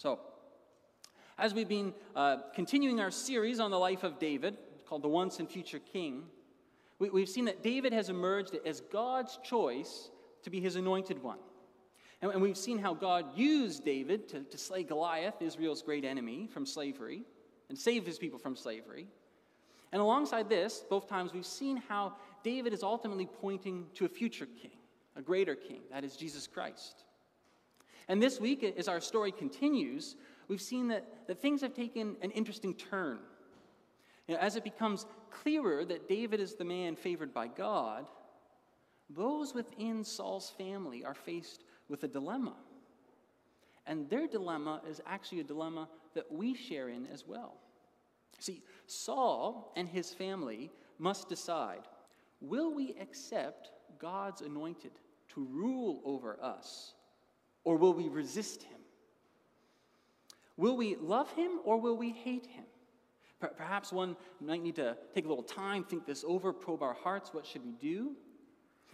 So, as we've been uh, continuing our series on the life of David, called The Once and Future King, we, have seen that David has emerged as God's choice to be his anointed one. And, and we've seen how God used David to, to slay Goliath, Israel's great enemy, from slavery, and save his people from slavery. And alongside this, both times we've seen how David is ultimately pointing to a future king, a greater king, that is Jesus Christ. And this week, as our story continues, we've seen that, that things have taken an interesting turn. You know, as it becomes clearer that David is the man favored by God, those within Saul's family are faced with a dilemma. And their dilemma is actually a dilemma that we share in as well. See, Saul and his family must decide will we accept God's anointed to rule over us, or will we resist him? Will we love him, or will we hate him? Perhaps one might need to take a little time, think this over, probe our hearts. What should we do?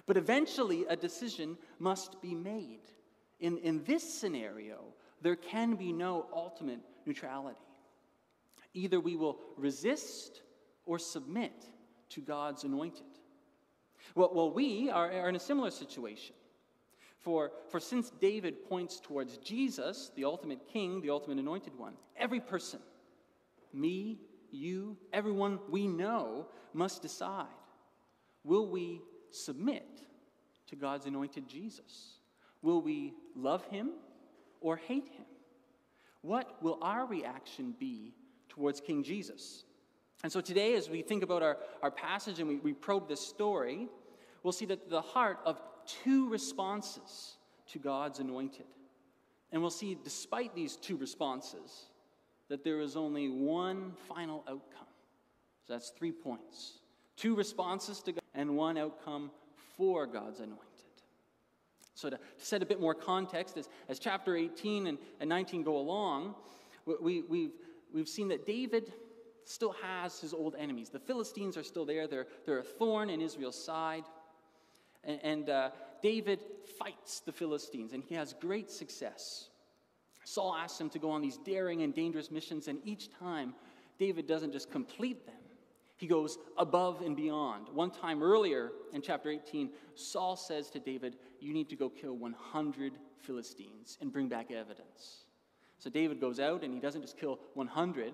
But eventually, a decision must be made. In, in this scenario, there can be no ultimate neutrality. Either we will resist or submit to God's anointed. Well, well we are, are in a similar situation. For, for since David points towards Jesus, the ultimate king, the ultimate anointed one, every person, me, you, everyone we know, must decide will we submit to God's anointed Jesus? Will we love him or hate him? What will our reaction be towards King Jesus? And so today, as we think about our, our passage and we, we probe this story, we'll see that the heart of two responses to God's anointed. And we'll see, despite these two responses, that there is only one final outcome. So that's three points two responses to God and one outcome for God's anointed. So, to, to set a bit more context, as, as chapter 18 and, and 19 go along, we, we've, we've seen that David still has his old enemies. The Philistines are still there, they're, they're a thorn in Israel's side. And, and uh, David fights the Philistines, and he has great success. Saul asks him to go on these daring and dangerous missions, and each time, David doesn't just complete them, he goes above and beyond. One time earlier in chapter 18, Saul says to David, You need to go kill 100 Philistines and bring back evidence. So David goes out and he doesn't just kill 100,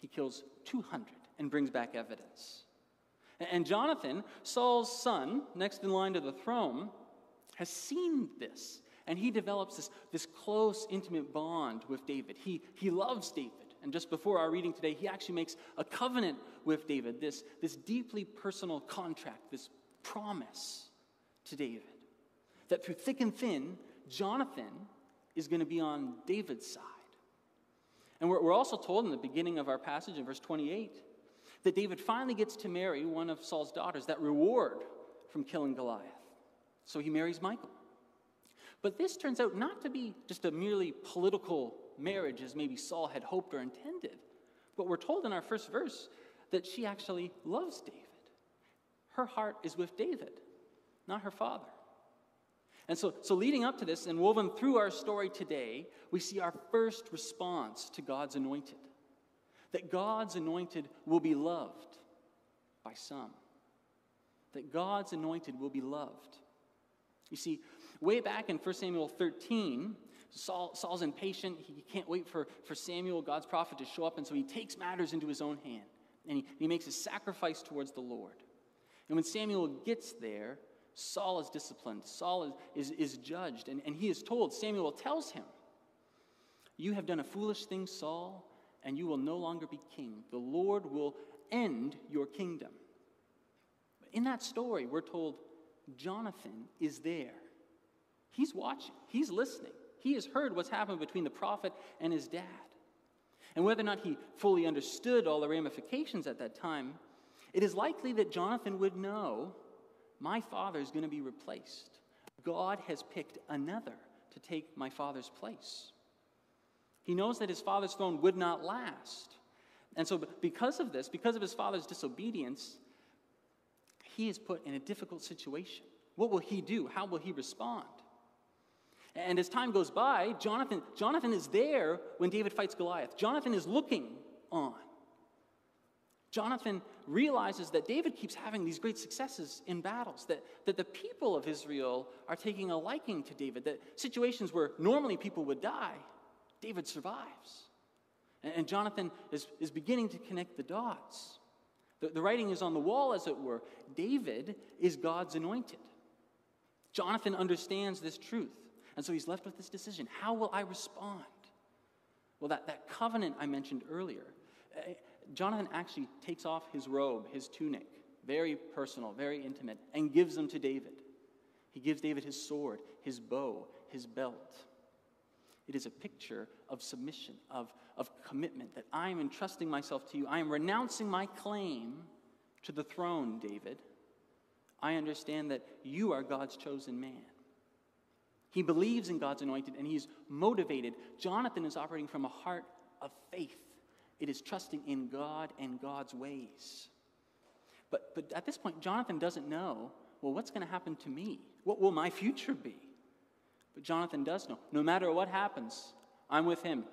he kills 200 and brings back evidence. And Jonathan, Saul's son, next in line to the throne, has seen this. And he develops this, this close, intimate bond with David. He, he loves David. And just before our reading today, he actually makes a covenant with David, this, this deeply personal contract, this promise to David. That through thick and thin, Jonathan is going to be on David's side. And we're, we're also told in the beginning of our passage in verse 28 that David finally gets to marry one of Saul's daughters, that reward from killing Goliath. So he marries Michal. But this turns out not to be just a merely political marriage as maybe Saul had hoped or intended. But we're told in our first verse that she actually loves David. Her heart is with David, not her father. And so, so leading up to this and woven through our story today, we see our first response to God's anointed that God's anointed will be loved by some. That God's anointed will be loved. You see, way back in 1 Samuel 13, Saul, Saul's impatient. He can't wait for, for Samuel, God's prophet, to show up, and so he takes matters into his own hand and he, he makes a sacrifice towards the Lord. And when Samuel gets there, Saul is disciplined, Saul is, is, is judged, and, and he is told, Samuel tells him, You have done a foolish thing, Saul, and you will no longer be king. The Lord will end your kingdom. In that story, we're told Jonathan is there. He's watching, he's listening. He has heard what's happened between the prophet and his dad. And whether or not he fully understood all the ramifications at that time, it is likely that Jonathan would know my father is going to be replaced. God has picked another to take my father's place. He knows that his father's throne would not last. And so, because of this, because of his father's disobedience, he is put in a difficult situation. What will he do? How will he respond? And as time goes by, Jonathan, Jonathan is there when David fights Goliath. Jonathan is looking on. Jonathan realizes that David keeps having these great successes in battles, that, that the people of Israel are taking a liking to David, that situations where normally people would die, David survives. And, and Jonathan is, is beginning to connect the dots. The, the writing is on the wall, as it were. David is God's anointed. Jonathan understands this truth. And so he's left with this decision How will I respond? Well, that, that covenant I mentioned earlier, uh, Jonathan actually takes off his robe, his tunic, very personal, very intimate, and gives them to David. He gives David his sword, his bow, his belt. It is a picture of submission, of, of commitment, that I am entrusting myself to you. I am renouncing my claim to the throne, David. I understand that you are God's chosen man. He believes in God's anointed and he's motivated. Jonathan is operating from a heart of faith. It is trusting in God and God's ways. But, but at this point, Jonathan doesn't know, well, what's going to happen to me? What will my future be? But Jonathan does know. No matter what happens, I'm with him.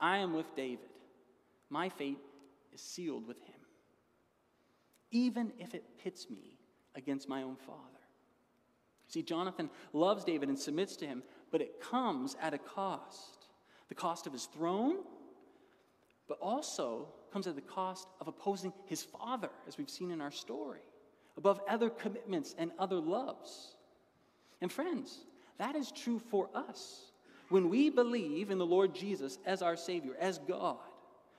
I am with David. My fate is sealed with him. Even if it pits me against my own father. See, Jonathan loves David and submits to him, but it comes at a cost the cost of his throne, but also comes at the cost of opposing his father, as we've seen in our story, above other commitments and other loves. And friends, that is true for us. When we believe in the Lord Jesus as our Savior, as God,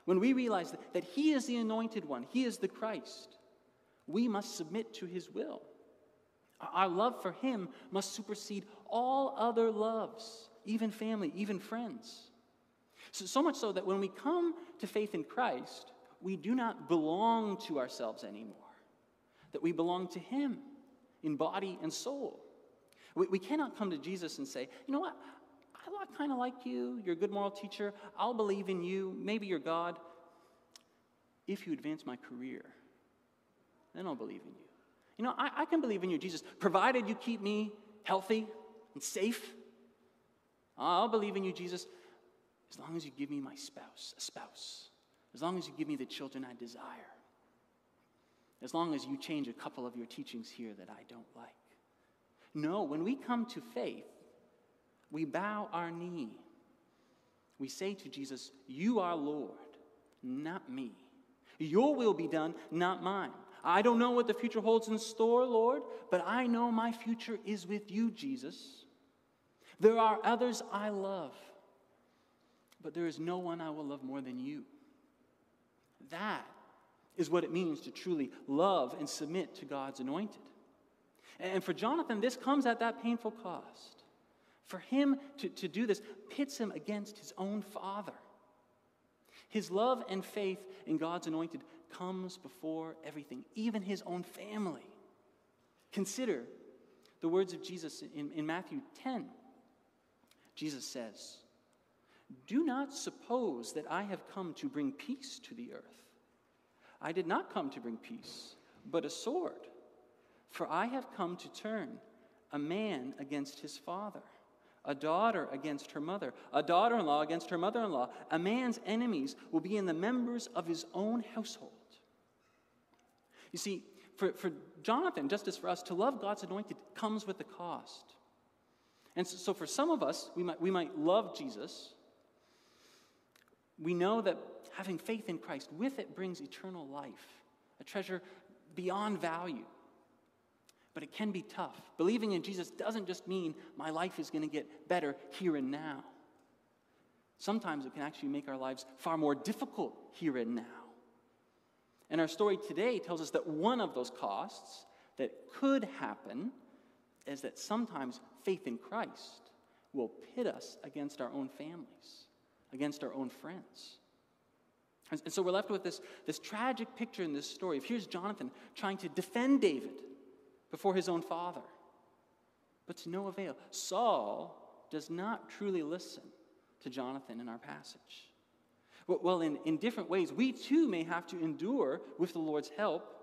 when we realize that, that He is the anointed one, He is the Christ, we must submit to His will. Our love for Him must supersede all other loves, even family, even friends. So, so much so that when we come to faith in Christ, we do not belong to ourselves anymore, that we belong to Him in body and soul. We, we cannot come to Jesus and say, you know what? I kind of like you. You're a good moral teacher. I'll believe in you. Maybe you're God. If you advance my career, then I'll believe in you. You know, I, I can believe in you, Jesus, provided you keep me healthy and safe. I'll believe in you, Jesus, as long as you give me my spouse, a spouse. As long as you give me the children I desire. As long as you change a couple of your teachings here that I don't like. No, when we come to faith, we bow our knee. We say to Jesus, You are Lord, not me. Your will be done, not mine. I don't know what the future holds in store, Lord, but I know my future is with you, Jesus. There are others I love, but there is no one I will love more than you. That is what it means to truly love and submit to God's anointed. And for Jonathan, this comes at that painful cost. For him to, to do this pits him against his own father. His love and faith in God's anointed comes before everything, even his own family. Consider the words of Jesus in, in Matthew 10. Jesus says, Do not suppose that I have come to bring peace to the earth. I did not come to bring peace, but a sword. For I have come to turn a man against his father a daughter against her mother, a daughter in law against her mother in law. A man's enemies will be in the members of his own household. You see, for, for Jonathan, just as for us, to love God's anointed comes with a cost. And so, so for some of us, we might, we might love Jesus. We know that having faith in Christ, with it brings eternal life, a treasure beyond value. But it can be tough. Believing in Jesus doesn't just mean my life is going to get better here and now. Sometimes it can actually make our lives far more difficult here and now. And our story today tells us that one of those costs that could happen is that sometimes faith in Christ will pit us against our own families, against our own friends. And so we're left with this, this tragic picture in this story of here's Jonathan trying to defend David before his own father. But to no avail. Saul does not truly listen to Jonathan in our passage. Well, in, in different ways, we too may have to endure, with the Lord's help,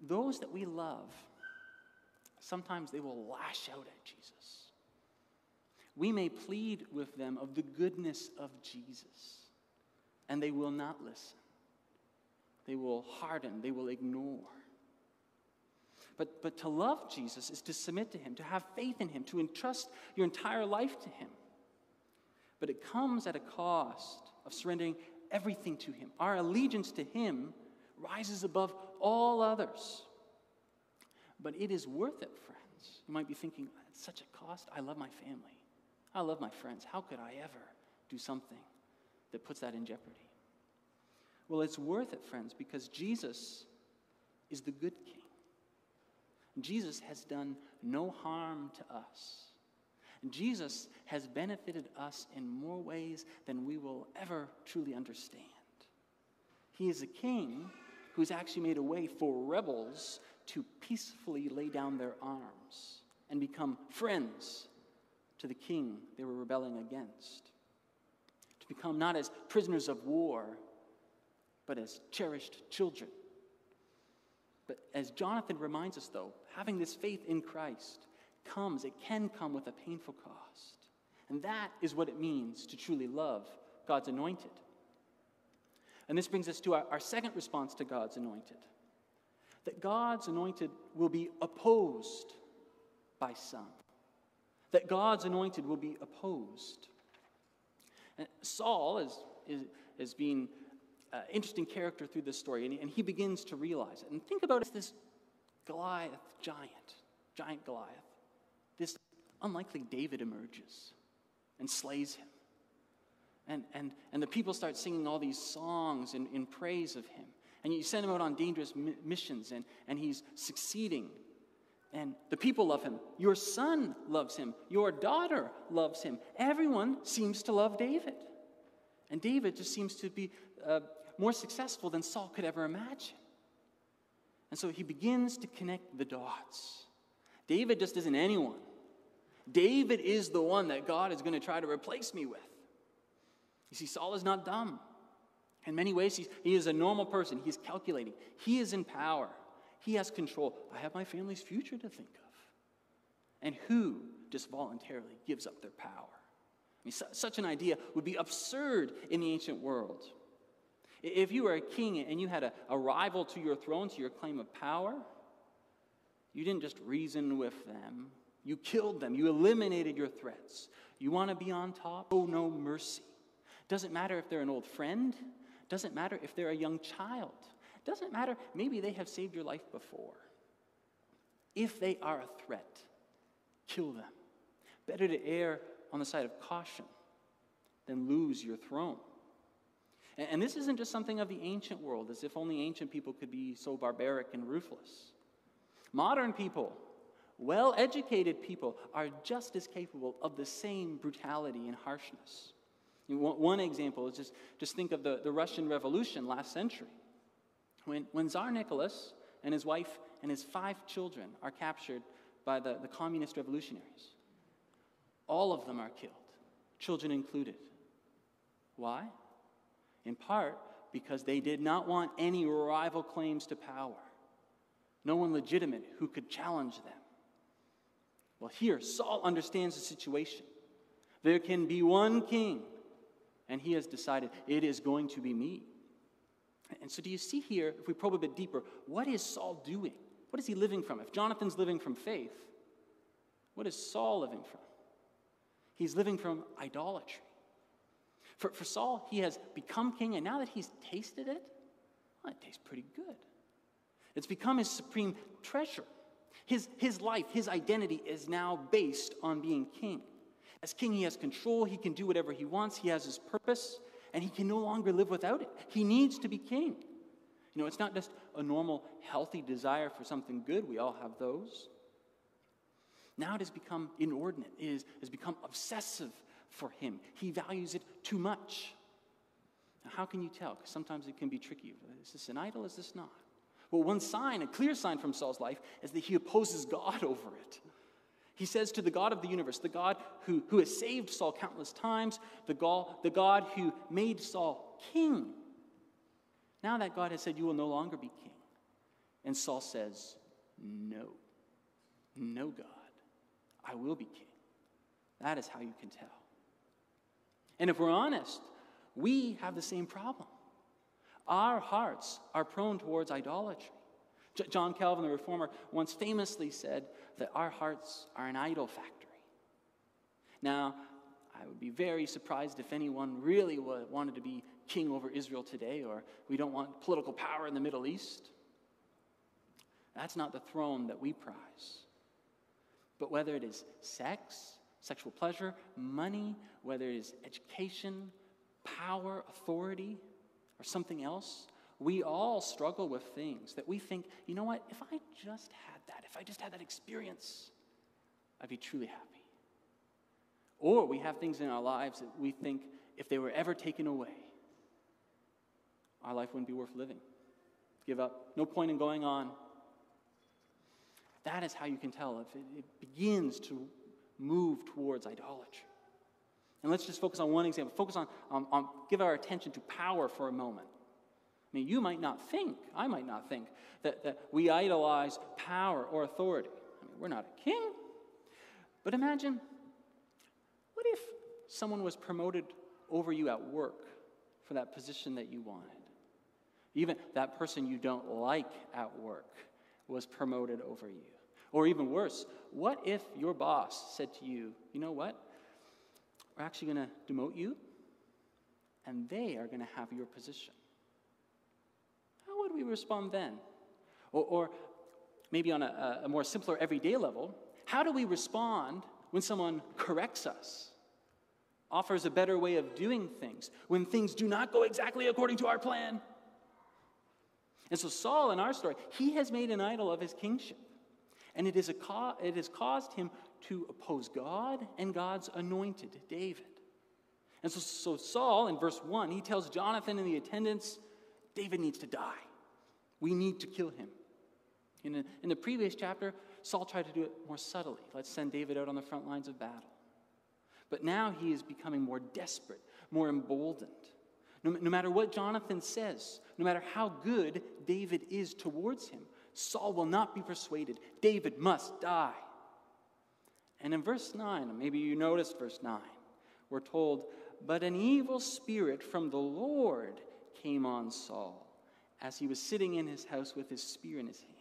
those that we love. Sometimes they will lash out at Jesus. we may plead with them of the goodness of Jesus, and they will not listen. They will harden, they will ignore. But, but to love Jesus is to submit to him, to have faith in him, to entrust your entire life to him. But it comes at a cost of surrendering everything to him. Our allegiance to him rises above all others. But it is worth it, friends. You might be thinking, at such a cost. I love my family. I love my friends. How could I ever do something that puts that in jeopardy? Well, it's worth it, friends, because Jesus is the good king. Jesus has done no harm to us. Jesus has benefited us in more ways than we will ever truly understand. He is a king who's actually made a way for rebels to peacefully lay down their arms and become friends to the king they were rebelling against. To become not as prisoners of war, but as cherished children. But as Jonathan reminds us, though, having this faith in Christ comes, it can come with a painful cost. And that is what it means to truly love God's anointed. And this brings us to our, our second response to God's anointed that God's anointed will be opposed by some. That God's anointed will be opposed. And Saul is, is, is being uh, interesting character through this story, and, and he begins to realize it. And think about it this Goliath giant, giant Goliath. This unlikely David emerges and slays him. And, and, and the people start singing all these songs in, in praise of him. And you send him out on dangerous missions, and, and he's succeeding. And the people love him. Your son loves him. Your daughter loves him. Everyone seems to love David. And David just seems to be uh, more successful than Saul could ever imagine. And so he begins to connect the dots. David just isn't anyone. David is the one that God is going to try to replace me with. You see, Saul is not dumb. In many ways, he is a normal person. He's calculating. He is in power. He has control. I have my family's future to think of. And who just voluntarily gives up their power? I mean, such an idea would be absurd in the ancient world. If you were a king and you had a, a rival to your throne, to your claim of power, you didn't just reason with them, you killed them, you eliminated your threats. You want to be on top? Oh, no mercy. Doesn't matter if they're an old friend, doesn't matter if they're a young child, doesn't matter, maybe they have saved your life before. If they are a threat, kill them. Better to err on the side of caution than lose your throne. And this isn't just something of the ancient world, as if only ancient people could be so barbaric and ruthless. Modern people, well educated people, are just as capable of the same brutality and harshness. One example is just, just think of the, the Russian Revolution last century. When, when Tsar Nicholas and his wife and his five children are captured by the, the communist revolutionaries, all of them are killed, children included. Why? In part because they did not want any rival claims to power, no one legitimate who could challenge them. Well, here, Saul understands the situation. There can be one king, and he has decided it is going to be me. And so, do you see here, if we probe a bit deeper, what is Saul doing? What is he living from? If Jonathan's living from faith, what is Saul living from? He's living from idolatry. For, for Saul, he has become king, and now that he's tasted it, well, it tastes pretty good. It's become his supreme treasure. His, his life, his identity is now based on being king. As king, he has control, he can do whatever he wants, he has his purpose, and he can no longer live without it. He needs to be king. You know, it's not just a normal, healthy desire for something good, we all have those. Now it has become inordinate, it is, has become obsessive for him. He values it too much. Now, how can you tell? Because sometimes it can be tricky. Is this an idol? Is this not? Well, one sign, a clear sign from Saul's life, is that he opposes God over it. He says to the God of the universe, the God who, who has saved Saul countless times, the God, the God who made Saul king. Now that God has said, You will no longer be king. And Saul says, No, no, God, I will be king. That is how you can tell. And if we're honest, we have the same problem. Our hearts are prone towards idolatry. J- John Calvin, the reformer, once famously said that our hearts are an idol factory. Now, I would be very surprised if anyone really wanted to be king over Israel today, or we don't want political power in the Middle East. That's not the throne that we prize. But whether it is sex, sexual pleasure, money, whether it is education, power, authority, or something else, we all struggle with things that we think, you know what, if I just had that, if I just had that experience, I'd be truly happy. Or we have things in our lives that we think if they were ever taken away, our life wouldn't be worth living. Give up. No point in going on. That is how you can tell if it, it begins to move towards idolatry. And let's just focus on one example. Focus on, on, on, give our attention to power for a moment. I mean, you might not think, I might not think, that, that we idolize power or authority. I mean, we're not a king. But imagine what if someone was promoted over you at work for that position that you wanted? Even that person you don't like at work was promoted over you. Or even worse, what if your boss said to you, you know what? We're actually going to demote you, and they are going to have your position. How would we respond then? Or, or maybe on a, a more simpler everyday level, how do we respond when someone corrects us, offers a better way of doing things, when things do not go exactly according to our plan? And so, Saul in our story, he has made an idol of his kingship. And it, is a co- it has caused him to oppose God and God's anointed, David. And so, so Saul, in verse 1, he tells Jonathan and the attendants, David needs to die. We need to kill him. In, a, in the previous chapter, Saul tried to do it more subtly. Let's send David out on the front lines of battle. But now he is becoming more desperate, more emboldened. No, no matter what Jonathan says, no matter how good David is towards him, Saul will not be persuaded. David must die. And in verse 9, maybe you noticed verse 9, we're told, But an evil spirit from the Lord came on Saul as he was sitting in his house with his spear in his hand.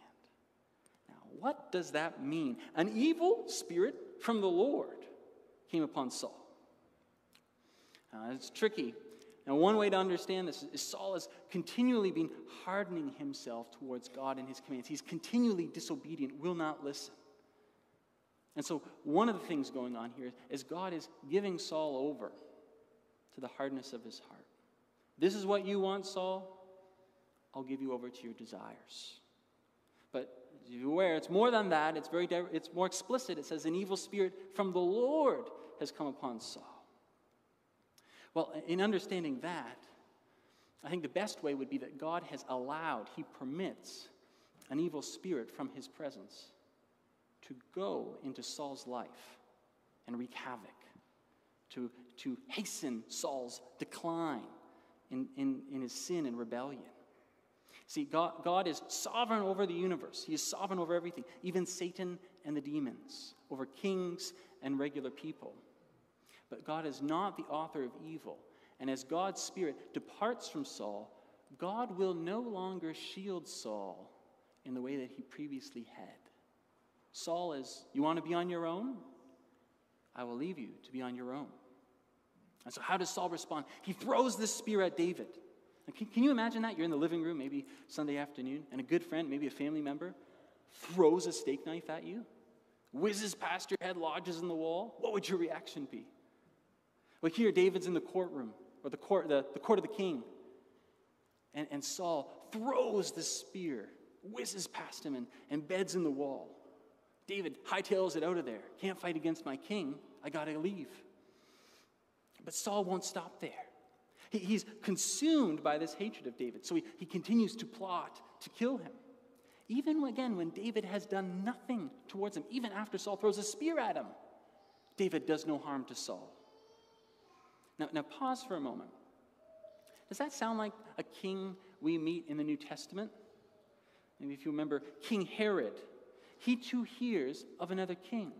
Now, what does that mean? An evil spirit from the Lord came upon Saul. it's tricky. Now, one way to understand this is Saul has continually been hardening himself towards God and his commands. He's continually disobedient, will not listen. And so, one of the things going on here is God is giving Saul over to the hardness of his heart. This is what you want, Saul? I'll give you over to your desires. But you're aware, it's more than that. It's, very, it's more explicit. It says, An evil spirit from the Lord has come upon Saul. Well, in understanding that, I think the best way would be that God has allowed, He permits an evil spirit from His presence to go into Saul's life and wreak havoc, to, to hasten Saul's decline in, in, in his sin and rebellion. See, God, God is sovereign over the universe, He is sovereign over everything, even Satan and the demons, over kings and regular people. But God is not the author of evil. And as God's Spirit departs from Saul, God will no longer shield Saul in the way that he previously had. Saul is, You want to be on your own? I will leave you to be on your own. And so, how does Saul respond? He throws this spear at David. Can, can, you imagine that? You're in the living room, maybe Sunday afternoon, and a good friend, maybe a family member, throws a steak knife at you, whizzes past your head, lodges in the wall. What would your reaction be? Well, here, David's in the courtroom, or the court, the, the court of the king. And, and Saul throws the spear, whizzes past him, and, and beds in the wall. David hightails it out of there. Can't fight against my king. I got to leave. But Saul won't stop there. He, he's consumed by this hatred of David, so he, he continues to plot to kill him. Even again, when David has done nothing towards him, even after Saul throws a spear at him, David does no harm to Saul. Now, now pause for a moment. Does that sound like a king we meet in the New Testament? Maybe if you remember King Herod, he too hears of another king,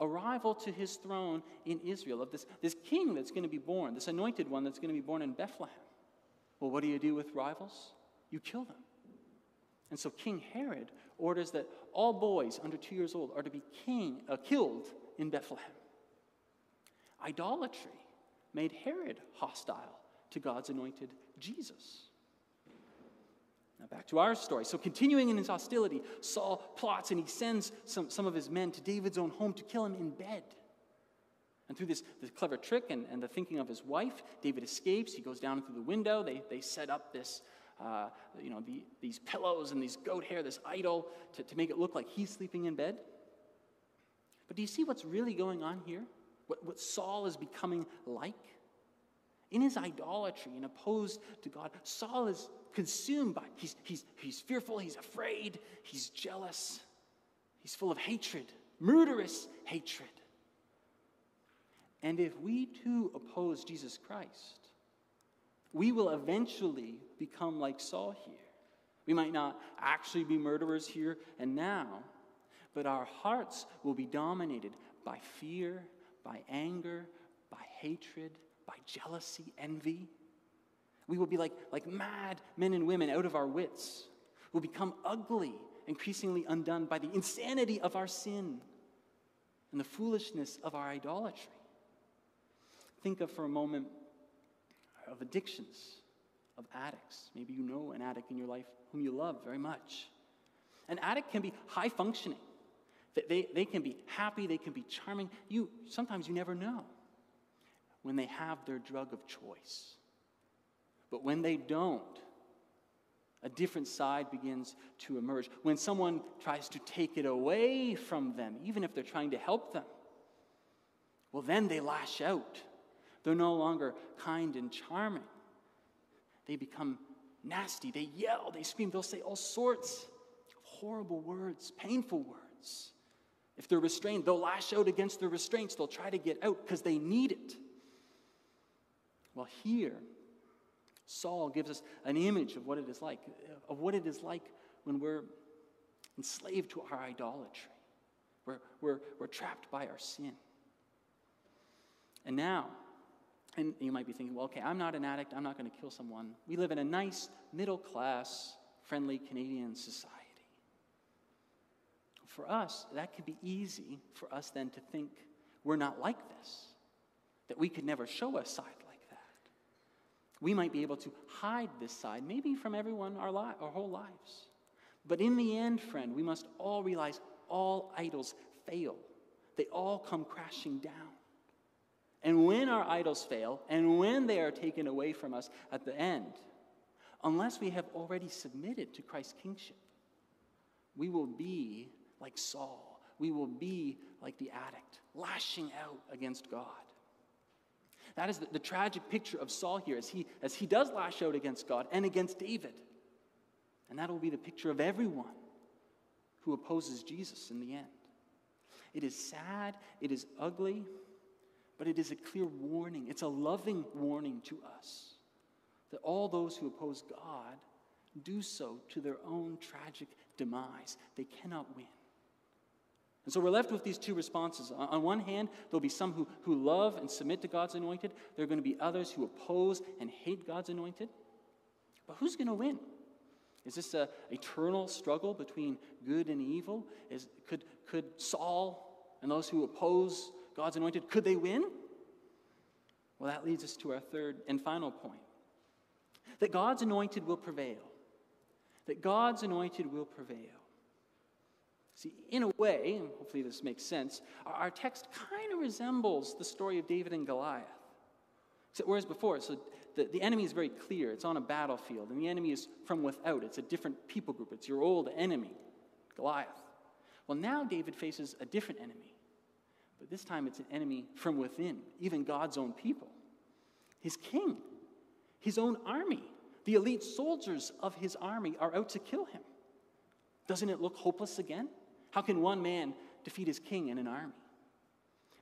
arrival to his throne in Israel, of this, this king that's going to be born, this anointed one that's going to be born in Bethlehem. Well, what do you do with rivals? You kill them. And so King Herod orders that all boys under two years old are to be king, uh, killed in Bethlehem. Idolatry made Herod hostile to God's anointed Jesus. Now, back to our story. So, continuing in his hostility, Saul plots and he sends some, some of his men to David's own home to kill him in bed. And through this, this clever trick and, and the thinking of his wife, David escapes. He goes down through the window. They, they set up this, uh, you know, the, these pillows and these goat hair, this idol, to, to make it look like he's sleeping in bed. But do you see what's really going on here? What, what Saul is becoming like? In his idolatry and opposed to God, Saul is consumed by, he's, he's, he's fearful, he's afraid, he's jealous, he's full of hatred, murderous hatred. And if we too oppose Jesus Christ, we will eventually become like Saul here. We might not actually be murderers here and now, but our hearts will be dominated by fear, by anger, by hatred, by jealousy, envy. We will be like, like mad men and women out of our wits. We'll become ugly, increasingly undone by the insanity of our sin and the foolishness of our idolatry. Think of for a moment of addictions, of addicts. Maybe you know an addict in your life whom you love very much. An addict can be high functioning. They, they can be happy, they can be charming. You sometimes you never know when they have their drug of choice. But when they don't, a different side begins to emerge. When someone tries to take it away from them, even if they're trying to help them, well, then they lash out. They're no longer kind and charming. They become nasty. They yell, they scream, they'll say all sorts of horrible words, painful words. If they're restrained, they'll lash out against the restraints. They'll try to get out because they need it. Well, here, Saul gives us an image of what it is like, of what it is like when we're enslaved to our idolatry. We're, we're, we're trapped by our sin. And now, and you might be thinking, well, okay, I'm not an addict. I'm not going to kill someone. We live in a nice, middle class, friendly Canadian society. For us, that could be easy for us then to think we're not like this, that we could never show a side like that. we might be able to hide this side, maybe from everyone our, li- our whole lives. But in the end, friend, we must all realize all idols fail. They all come crashing down. And when our idols fail, and when they are taken away from us at the end, unless we have already submitted to Christ's kingship, we will be like Saul. We will be like the addict, lashing out against God. That is the, the tragic picture of Saul here as he, as he does lash out against God and against David. And that will be the picture of everyone who opposes Jesus in the end. It is sad, it is ugly, but it is a clear warning. It's a loving warning to us that all those who oppose God do so to their own tragic demise. They cannot win. And so we're left with these two responses. On one hand, there'll be some who, who love and submit to God's anointed. There are going to be others who oppose and hate God's anointed. But who's going to win? Is this an eternal struggle between good and evil? Is, could, could Saul and those who oppose God's anointed, could they win? Well, that leads us to our third and final point. That God's anointed will prevail. That God's anointed will prevail. See, in a way, and hopefully this makes sense, our text kind of resembles the story of David and Goliath. Except Whereas before, so the, the enemy is very clear. It's on a battlefield, and the enemy is from without. It's a different people group. It's your old enemy, Goliath. Well, now David faces a different enemy, but this time it's an enemy from within, even God's own people. His king, his own army, the elite soldiers of his army are out to kill him. Doesn't it look hopeless again? How can one man defeat his king and an army?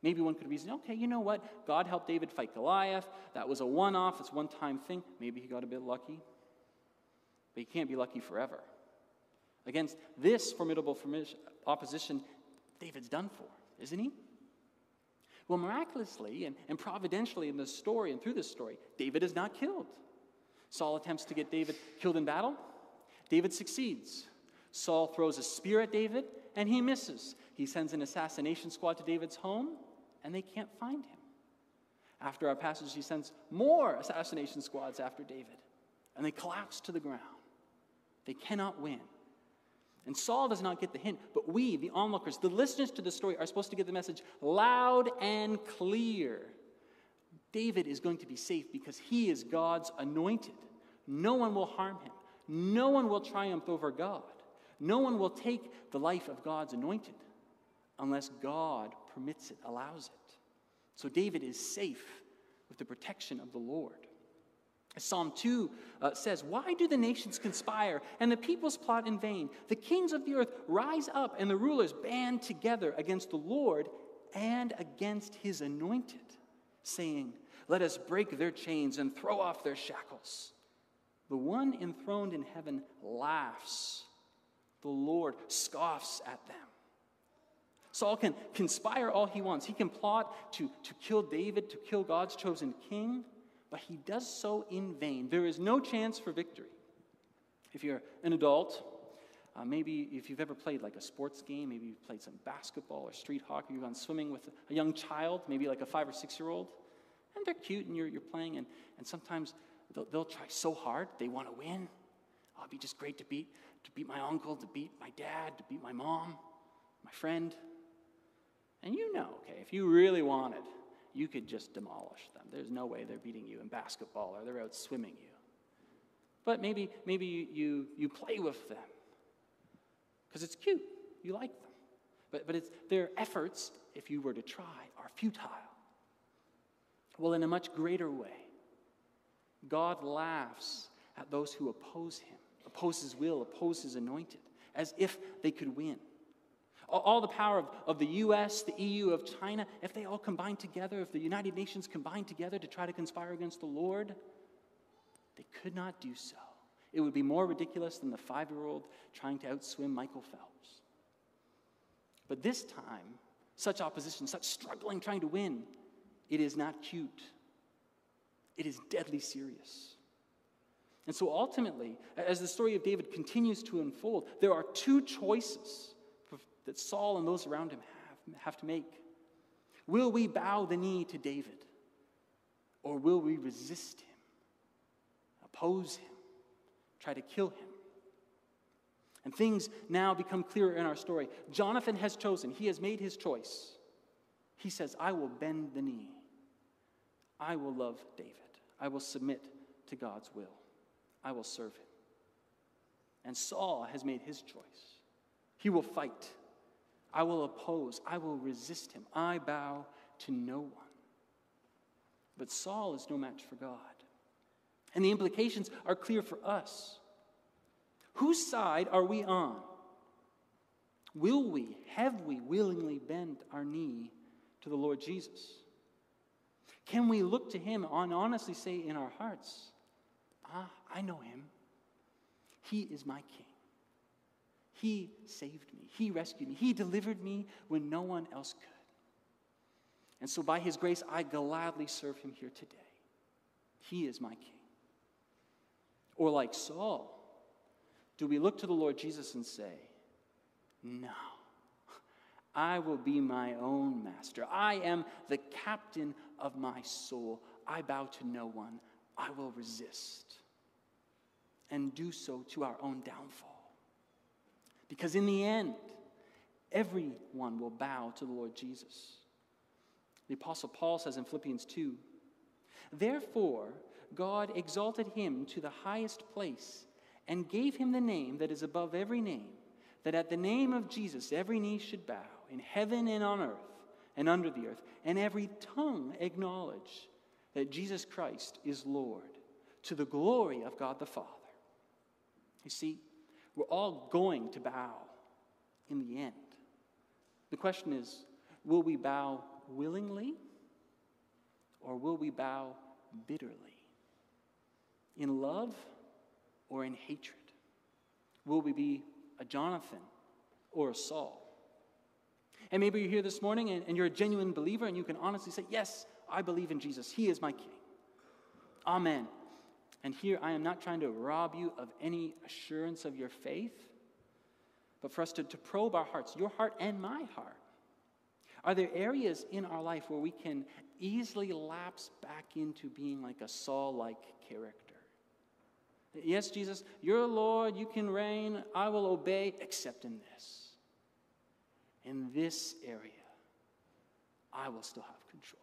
Maybe one could reason, okay, you know what? God helped David fight Goliath. That was a one off, it's one time thing. Maybe he got a bit lucky. But he can't be lucky forever. Against this formidable opposition, David's done for, isn't he? Well, miraculously and, and providentially in this story and through this story, David is not killed. Saul attempts to get David killed in battle. David succeeds. Saul throws a spear at David, and he misses. He sends an assassination squad to David's home, and they can't find him. After our passage, he sends more assassination squads after David, and they collapse to the ground. They cannot win. And Saul does not get the hint, but we, the onlookers, the listeners to the story, are supposed to get the message loud and clear. David is going to be safe because he is God's anointed. No one will harm him, no one will triumph over God. No one will take the life of God's anointed unless God permits it, allows it. So David is safe with the protection of the Lord. Psalm 2 uh, says, Why do the nations conspire and the peoples plot in vain? The kings of the earth rise up and the rulers band together against the Lord and against his anointed, saying, Let us break their chains and throw off their shackles. The one enthroned in heaven laughs, the Lord scoffs at them. Saul can conspire all he wants. He can plot to, to kill David, to kill God's chosen king but he does so in vain. There is no chance for victory. If you're an adult, uh, maybe if you've ever played like a sports game, maybe you've played some basketball or street hockey, you've gone swimming with a young child, maybe like a five or six year old, and they're cute and you're, you're playing, and, and sometimes they'll, they'll try so hard, they want to win. Oh, it'd be just great to beat, to beat my uncle, to beat my dad, to beat my mom, my friend. And you know, okay, if you really wanted, you could just demolish them. There's no way they're beating you in basketball or they're out swimming you. But maybe, maybe you, you, you play with them because it's cute. You like them. But, but it's, their efforts, if you were to try, are futile. Well, in a much greater way, God laughs at those who oppose him, oppose his will, oppose his anointed, as if they could win. All the power of, of the US, the EU, of China, if they all combined together, if the United Nations combined together to try to conspire against the Lord, they could not do so. It would be more ridiculous than the five year old trying to outswim Michael Phelps. But this time, such opposition, such struggling, trying to win, it is not cute. It is deadly serious. And so ultimately, as the story of David continues to unfold, there are two choices that Saul and those around him have, have to make. Will we bow the knee to David? Or will we resist him, oppose him, try to kill him? And things now become clearer in our story. Jonathan has chosen, he has made his choice. He says, I will bend the knee. I will love David. I will submit to God's will. I will serve him. And Saul has made his choice. He will fight. I will oppose, I will resist him. I bow to no one. But Saul is no match for God. And the implications are clear for us. Whose side are we on? Will we, have we willingly bent our knee to the Lord Jesus? Can we look to him and honestly say in our hearts, Ah, I know him. He is my king. He saved me. He rescued me. He delivered me when no one else could. And so, by His grace, I gladly serve Him here today. He is my King. Or, like Saul, do we look to the Lord Jesus and say, No, I will be my own master. I am the captain of my soul. I bow to no one. I will resist and do so to our own downfall. Because in the end, everyone will bow to the Lord Jesus. The Apostle Paul says in Philippians 2 Therefore, God exalted him to the highest place and gave him the name that is above every name, that at the name of Jesus every knee should bow, in heaven and on earth and under the earth, and every tongue acknowledge that Jesus Christ is Lord, to the glory of God the Father. You see, we're all going to bow in the end. The question is will we bow willingly or will we bow bitterly? In love or in hatred? Will we be a Jonathan or a Saul? And maybe you're here this morning and, and you're a genuine believer and you can honestly say, Yes, I believe in Jesus. He is my King. Amen. And here I am not trying to rob you of any assurance of your faith, but for us to, to probe our hearts, your heart and my heart. Are there areas in our life where we can easily lapse back into being like a Saul like character? Yes, Jesus, you're Lord, you can reign, I will obey, except in this. In this area, I will still have control.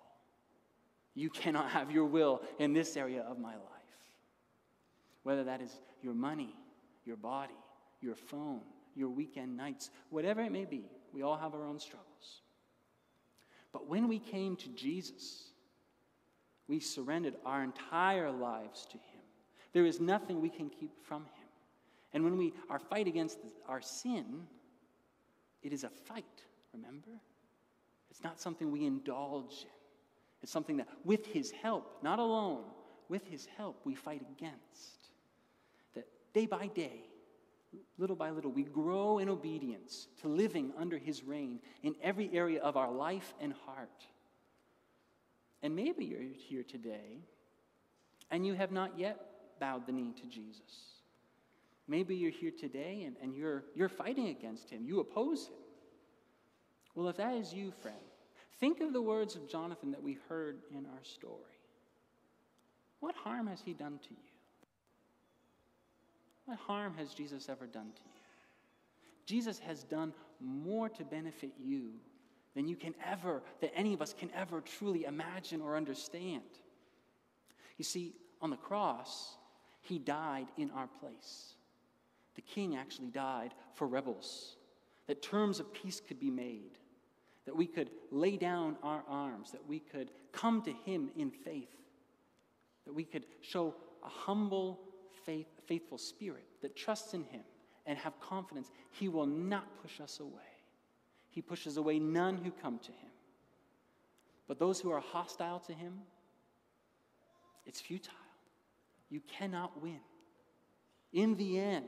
You cannot have your will in this area of my life. Whether that is your money, your body, your phone, your weekend nights, whatever it may be, we all have our own struggles. But when we came to Jesus, we surrendered our entire lives to Him. There is nothing we can keep from Him. And when we are fight against our sin, it is a fight, remember? It's not something we indulge in. It's something that, with His help, not alone, with His help, we fight against. Day by day, little by little, we grow in obedience to living under His reign in every area of our life and heart. And maybe you're here today and you have not yet bowed the knee to Jesus. Maybe you're here today and, and you're, you're fighting against Him, you oppose Him. Well, if that is you, friend, think of the words of Jonathan that we heard in our story. What harm has he done to you? What harm has Jesus ever done to you? Jesus has done more to benefit you than you can ever, that any of us can ever truly imagine or understand. You see, on the cross, he died in our place. The king actually died for rebels, that terms of peace could be made, that we could lay down our arms, that we could come to him in faith, that we could show a humble, faith, faithful spirit that trusts in him and have confidence he will not push us away. He pushes away none who come to him. But those who are hostile to him, it's futile. You cannot win. In the end,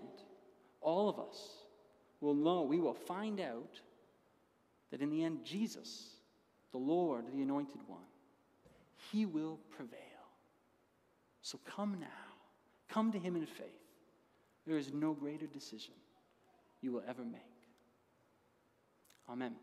all of us will know, we will find out that in the end, Jesus, the Lord, the Anointed One, He will prevail. So come now. Come to Him in faith. There is no greater decision you will ever make. Amen.